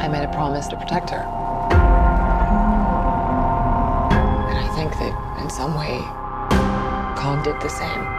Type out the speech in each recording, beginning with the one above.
I made a promise to protect her. And I think that in some way, Kong did the same.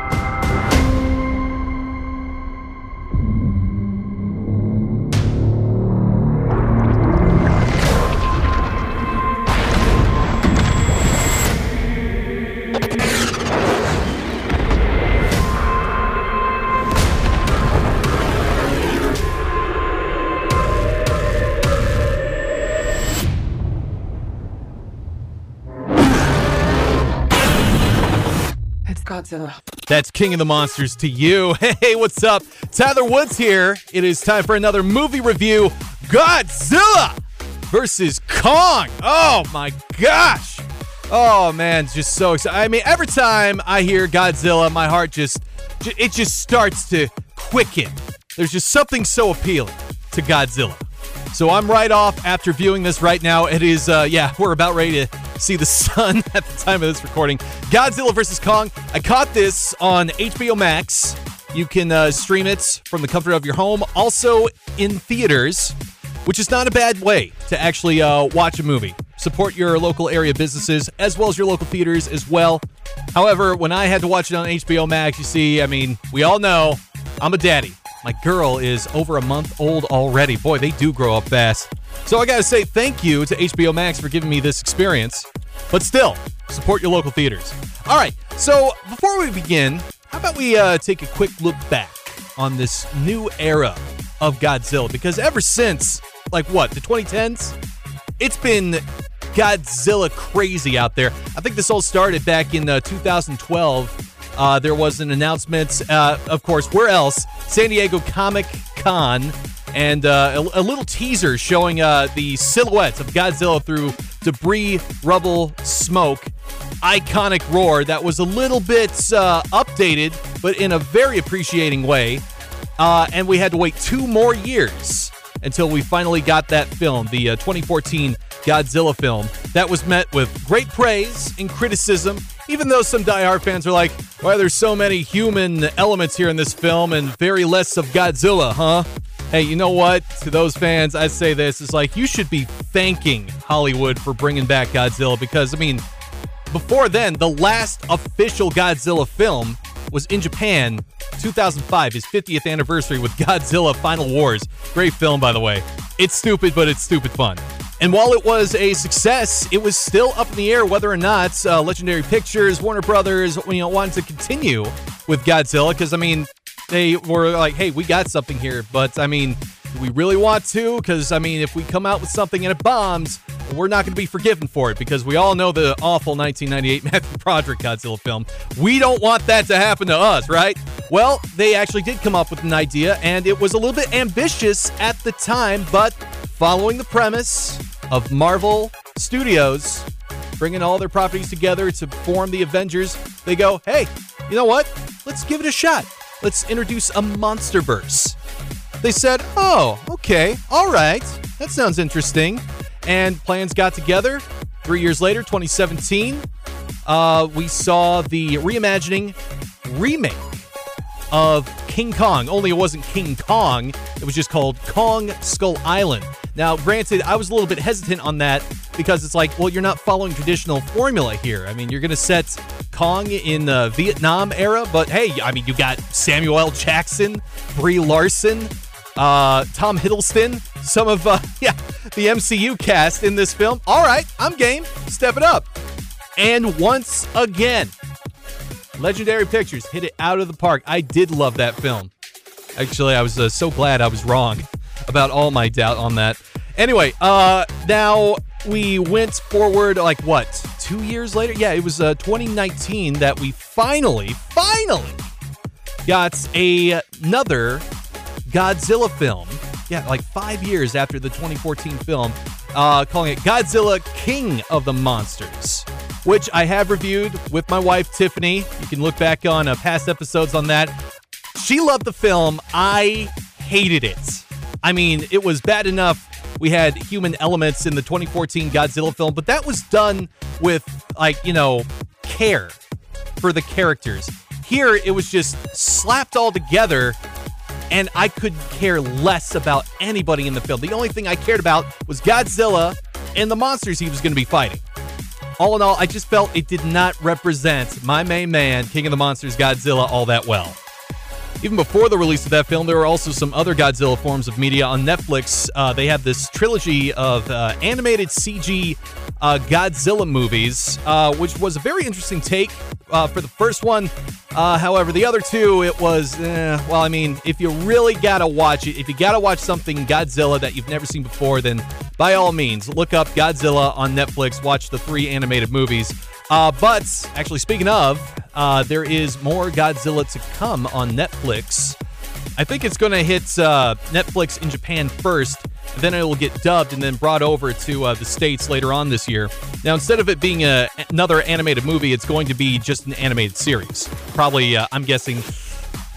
Godzilla. That's King of the Monsters to you. Hey, what's up? Tyler Woods here. It is time for another movie review Godzilla versus Kong. Oh my gosh. Oh man, just so excited. I mean, every time I hear Godzilla, my heart just, it just starts to quicken. There's just something so appealing to Godzilla. So I'm right off after viewing this right now. It is, uh, yeah, we're about ready to see the sun at the time of this recording. Godzilla vs. Kong. I caught this on HBO Max. You can uh, stream it from the comfort of your home, also in theaters, which is not a bad way to actually uh, watch a movie. Support your local area businesses as well as your local theaters as well. However, when I had to watch it on HBO Max, you see, I mean, we all know I'm a daddy. My girl is over a month old already. Boy, they do grow up fast. So I gotta say thank you to HBO Max for giving me this experience. But still, support your local theaters. All right, so before we begin, how about we uh, take a quick look back on this new era of Godzilla? Because ever since, like what, the 2010s, it's been Godzilla crazy out there. I think this all started back in uh, 2012. Uh, there was an announcement, uh, of course, where else? San Diego Comic Con, and uh, a, a little teaser showing uh, the silhouettes of Godzilla through debris, rubble, smoke. Iconic roar that was a little bit uh, updated, but in a very appreciating way. Uh, and we had to wait two more years until we finally got that film, the uh, 2014 Godzilla film. That was met with great praise and criticism, even though some diehard fans are like, why there's so many human elements here in this film and very less of Godzilla, huh? Hey, you know what? To those fans, I say this is like, you should be thanking Hollywood for bringing back Godzilla because, I mean, before then, the last official Godzilla film was in Japan, 2005, his 50th anniversary with Godzilla Final Wars. Great film, by the way. It's stupid, but it's stupid fun. And while it was a success, it was still up in the air whether or not uh, Legendary Pictures, Warner Brothers, you know, wanted to continue with Godzilla. Because I mean, they were like, "Hey, we got something here," but I mean, we really want to? Because I mean, if we come out with something and it bombs, we're not going to be forgiven for it because we all know the awful 1998 Matthew Broderick Godzilla film. We don't want that to happen to us, right? Well, they actually did come up with an idea, and it was a little bit ambitious at the time, but following the premise of Marvel Studios bringing all their properties together to form the Avengers, they go, hey, you know what? Let's give it a shot. Let's introduce a monsterverse. They said, oh, okay, all right, that sounds interesting. And plans got together. Three years later, 2017, uh, we saw the reimagining remake of King Kong. Only it wasn't King Kong, it was just called Kong Skull Island. Now, granted, I was a little bit hesitant on that because it's like, well, you're not following traditional formula here. I mean, you're going to set Kong in the Vietnam era, but hey, I mean, you got Samuel. Jackson, Brie Larson, uh, Tom Hiddleston, some of, uh, yeah, the MCU cast in this film. All right, I'm game. Step it up. And once again, Legendary Pictures hit it out of the park. I did love that film. Actually, I was uh, so glad I was wrong about all my doubt on that. Anyway, uh, now we went forward like what two years later? Yeah, it was uh, 2019 that we finally, finally got a, another Godzilla film. Yeah, like five years after the 2014 film, uh, calling it Godzilla King of the Monsters, which I have reviewed with my wife Tiffany. You can look back on uh, past episodes on that. She loved the film. I hated it. I mean, it was bad enough we had human elements in the 2014 Godzilla film, but that was done with, like, you know, care for the characters. Here, it was just slapped all together and I could care less about anybody in the film. The only thing I cared about was Godzilla and the monsters he was going to be fighting. All in all, I just felt it did not represent my main man, King of the Monsters Godzilla, all that well. Even before the release of that film, there were also some other Godzilla forms of media on Netflix. Uh, they have this trilogy of uh, animated CG uh, Godzilla movies, uh, which was a very interesting take uh, for the first one. Uh, however, the other two, it was, eh, well, I mean, if you really gotta watch it, if you gotta watch something Godzilla that you've never seen before, then by all means, look up Godzilla on Netflix, watch the three animated movies. But actually, speaking of, uh, there is more Godzilla to come on Netflix. I think it's going to hit uh, Netflix in Japan first, then it will get dubbed and then brought over to uh, the States later on this year. Now, instead of it being a, another animated movie, it's going to be just an animated series. Probably, uh, I'm guessing,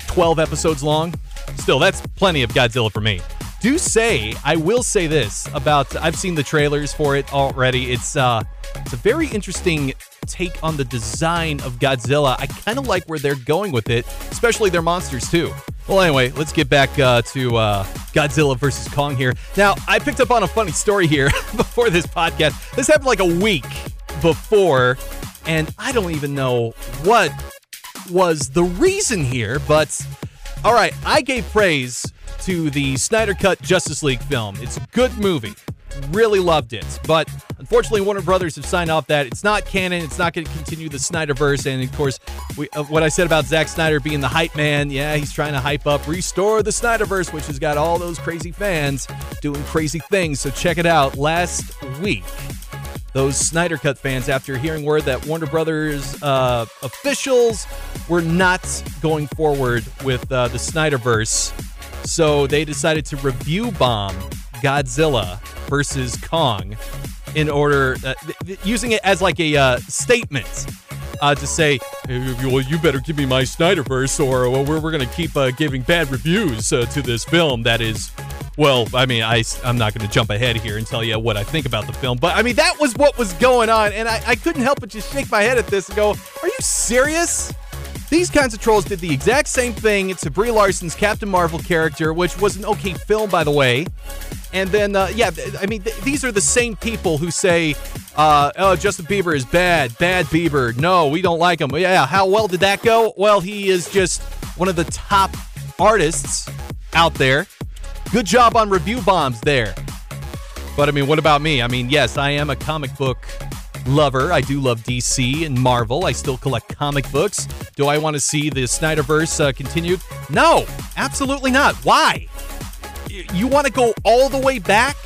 12 episodes long. Still, that's plenty of Godzilla for me do say I will say this about I've seen the trailers for it already. It's uh it's a very interesting take on the design of Godzilla. I kind of like where they're going with it, especially their monsters too. Well, anyway, let's get back uh, to uh, Godzilla versus Kong here. Now, I picked up on a funny story here before this podcast. This happened like a week before, and I don't even know what was the reason here, but all right, I gave praise to the Snyder Cut Justice League film. It's a good movie. Really loved it. But unfortunately, Warner Brothers have signed off that it's not canon. It's not going to continue the Snyderverse. And of course, we, uh, what I said about Zack Snyder being the hype man, yeah, he's trying to hype up Restore the Snyderverse, which has got all those crazy fans doing crazy things. So check it out. Last week, those Snyder Cut fans, after hearing word that Warner Brothers uh, officials were not going forward with uh, the Snyderverse, so they decided to review bomb Godzilla versus Kong in order, uh, th- using it as like a uh, statement uh, to say, well, you better give me my Snyderverse, or well, we're, we're going to keep uh, giving bad reviews uh, to this film that is. Well, I mean, I, I'm not going to jump ahead here and tell you what I think about the film, but I mean, that was what was going on, and I, I couldn't help but just shake my head at this and go, Are you serious? These kinds of trolls did the exact same thing to Brie Larson's Captain Marvel character, which was an okay film, by the way. And then, uh, yeah, I mean, th- these are the same people who say, uh, oh, Justin Bieber is bad, bad Bieber. No, we don't like him. Yeah, how well did that go? Well, he is just one of the top artists out there. Good job on review bombs there. But I mean, what about me? I mean, yes, I am a comic book lover. I do love DC and Marvel. I still collect comic books. Do I want to see the Snyderverse uh, continued? No, absolutely not. Why? You want to go all the way back?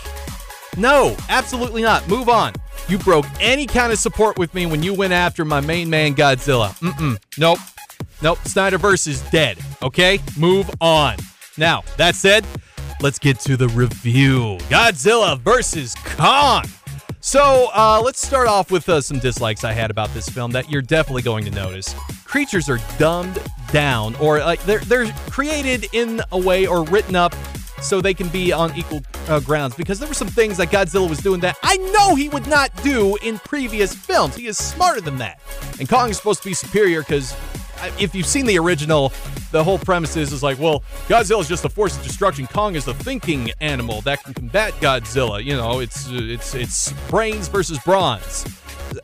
No, absolutely not. Move on. You broke any kind of support with me when you went after my main man Godzilla. Mm-mm. Nope. Nope. Snyderverse is dead. Okay? Move on. Now, that said, let's get to the review. Godzilla versus Kong. So uh, let's start off with uh, some dislikes I had about this film that you're definitely going to notice. Creatures are dumbed down, or like they're they're created in a way or written up so they can be on equal uh, grounds. Because there were some things that Godzilla was doing that I know he would not do in previous films. He is smarter than that, and Kong is supposed to be superior because if you've seen the original, the whole premise is, is like, well, Godzilla is just a force of destruction. Kong is the thinking animal that can combat Godzilla. You know, it's it's it's brains versus bronze.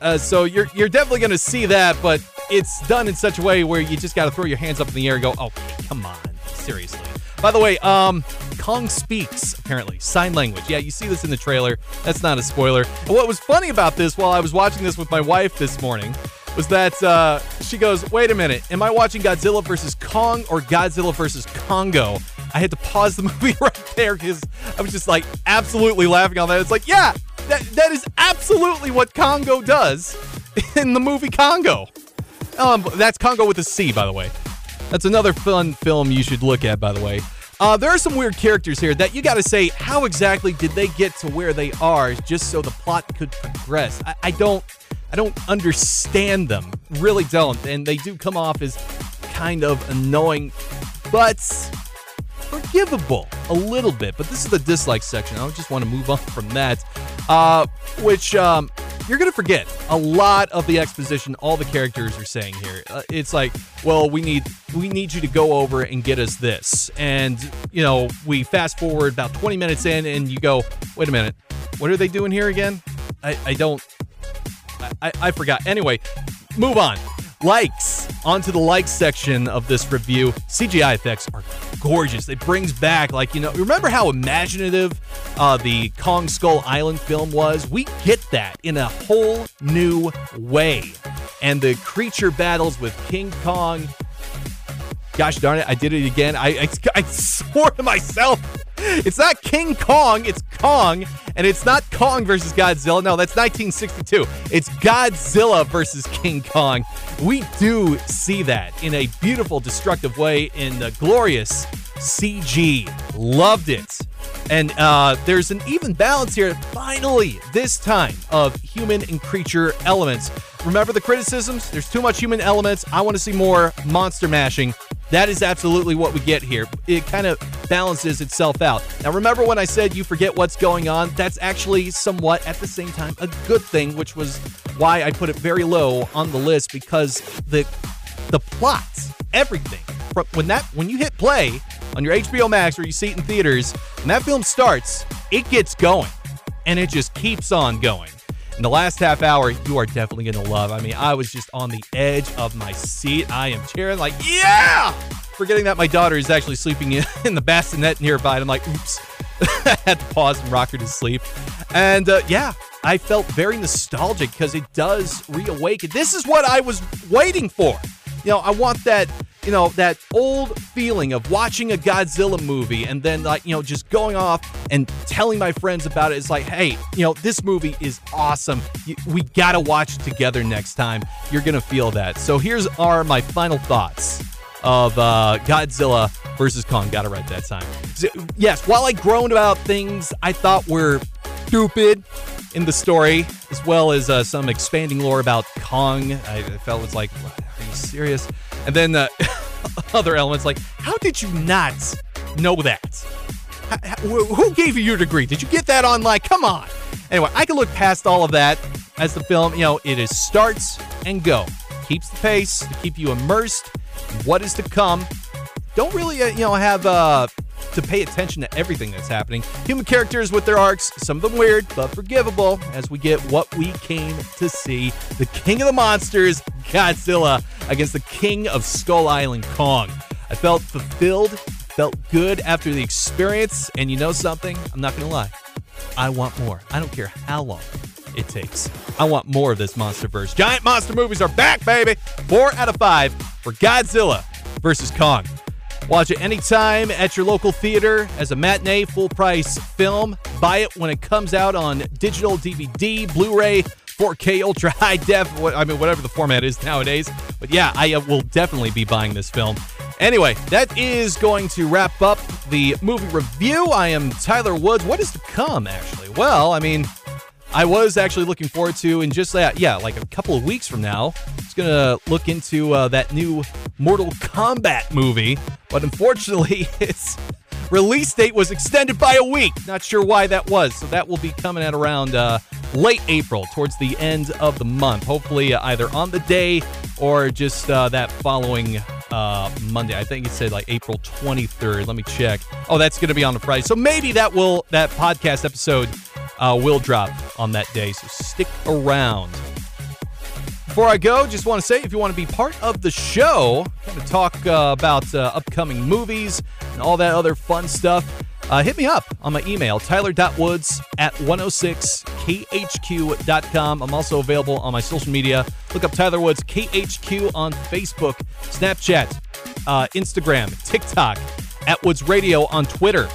Uh, so you're you're definitely going to see that, but it's done in such a way where you just got to throw your hands up in the air and go, oh, come on, seriously. By the way, um, Kong speaks apparently sign language. Yeah, you see this in the trailer. That's not a spoiler. What was funny about this while I was watching this with my wife this morning was that uh, she goes, wait a minute, am I watching Godzilla versus Kong or Godzilla versus Congo? I had to pause the movie right there because I was just like absolutely laughing on that. It's like, yeah, that, that is absolutely what Congo does in the movie Congo. Um, that's Congo with a C, by the way. That's another fun film you should look at, by the way. Uh, there are some weird characters here that you got to say, how exactly did they get to where they are just so the plot could progress? I, I don't I don't understand them. Really don't. And they do come off as kind of annoying, but forgivable a little bit. But this is the dislike section. I just want to move on from that. Uh, which, um, you're gonna forget a lot of the exposition all the characters are saying here. Uh, it's like, well, we need we need you to go over and get us this, and you know, we fast forward about 20 minutes in, and you go, wait a minute, what are they doing here again? I, I don't, I, I forgot. Anyway, move on. Likes onto the likes section of this review. CGI effects are gorgeous. It brings back, like, you know, remember how imaginative uh, the Kong Skull Island film was? We get that in a whole new way. And the creature battles with King Kong. Gosh darn it, I did it again. I, I, I swore to myself. It's not King Kong, it's Kong. And it's not Kong versus Godzilla. No, that's 1962. It's Godzilla versus King Kong. We do see that in a beautiful, destructive way in the glorious CG. Loved it. And uh, there's an even balance here, finally, this time, of human and creature elements. Remember the criticisms? There's too much human elements. I want to see more monster mashing. That is absolutely what we get here. It kind of balances itself out. Now, remember when I said you forget what's going on? That's actually somewhat, at the same time, a good thing, which was why I put it very low on the list because the the plot, everything, when that when you hit play on your HBO Max or you see it in theaters, when that film starts, it gets going, and it just keeps on going. In the last half hour, you are definitely going to love. I mean, I was just on the edge of my seat. I am cheering like, yeah! Forgetting that my daughter is actually sleeping in the bassinet nearby. And I'm like, oops. I had to pause and rock her to sleep. And uh, yeah, I felt very nostalgic because it does reawaken. This is what I was waiting for. You know, I want that you know, that old feeling of watching a Godzilla movie and then, like, you know, just going off and telling my friends about it. It's like, hey, you know, this movie is awesome. We got to watch it together next time. You're going to feel that. So here's are my final thoughts of uh, Godzilla versus Kong. Got it right that time. So, yes, while I groaned about things I thought were stupid in the story, as well as uh, some expanding lore about Kong, I, felt was like, are you serious? And then uh, other elements like, how did you not know that? who gave you your degree? Did you get that online? Come on. Anyway, I can look past all of that as the film, you know, it is starts and go. Keeps the pace to keep you immersed in what is to come. Don't really, uh, you know, have uh, to pay attention to everything that's happening. Human characters with their arcs, some of them weird, but forgivable as we get what we came to see the king of the monsters, Godzilla, against the king of Skull Island, Kong. I felt fulfilled, felt good after the experience, and you know something? I'm not going to lie. I want more. I don't care how long it takes. I want more of this MonsterVerse. Giant monster movies are back, baby. Four out of five for Godzilla versus Kong. Watch it anytime at your local theater as a matinee full price film. Buy it when it comes out on digital DVD, Blu ray, 4K ultra high def, I mean, whatever the format is nowadays. But yeah, I uh, will definitely be buying this film. Anyway, that is going to wrap up the movie review. I am Tyler Woods. What is to come, actually? Well, I mean, I was actually looking forward to in just that, yeah, like a couple of weeks from now. It's gonna look into uh, that new Mortal Kombat movie, but unfortunately, its release date was extended by a week. Not sure why that was. So that will be coming at around uh, late April, towards the end of the month. Hopefully, uh, either on the day or just uh, that following uh, Monday. I think it said like April 23rd. Let me check. Oh, that's going to be on the Friday. So maybe that will that podcast episode uh, will drop on that day. So stick around. Before I go, just want to say if you want to be part of the show, kind of talk uh, about uh, upcoming movies and all that other fun stuff, uh, hit me up on my email, tyler.woods at 106khq.com. I'm also available on my social media. Look up Tyler Woods KHQ on Facebook, Snapchat, uh, Instagram, TikTok, at Woods Radio on Twitter.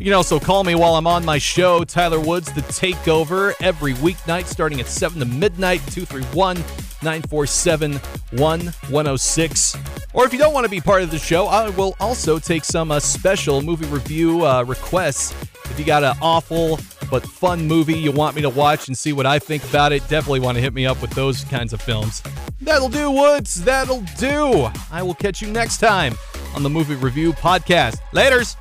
You can also call me while I'm on my show, Tyler Woods, The Takeover, every weeknight starting at 7 to midnight, 231 947 1106. Or if you don't want to be part of the show, I will also take some uh, special movie review uh, requests. If you got an awful but fun movie you want me to watch and see what I think about it, definitely want to hit me up with those kinds of films. That'll do, Woods. That'll do. I will catch you next time on the Movie Review Podcast. Laters.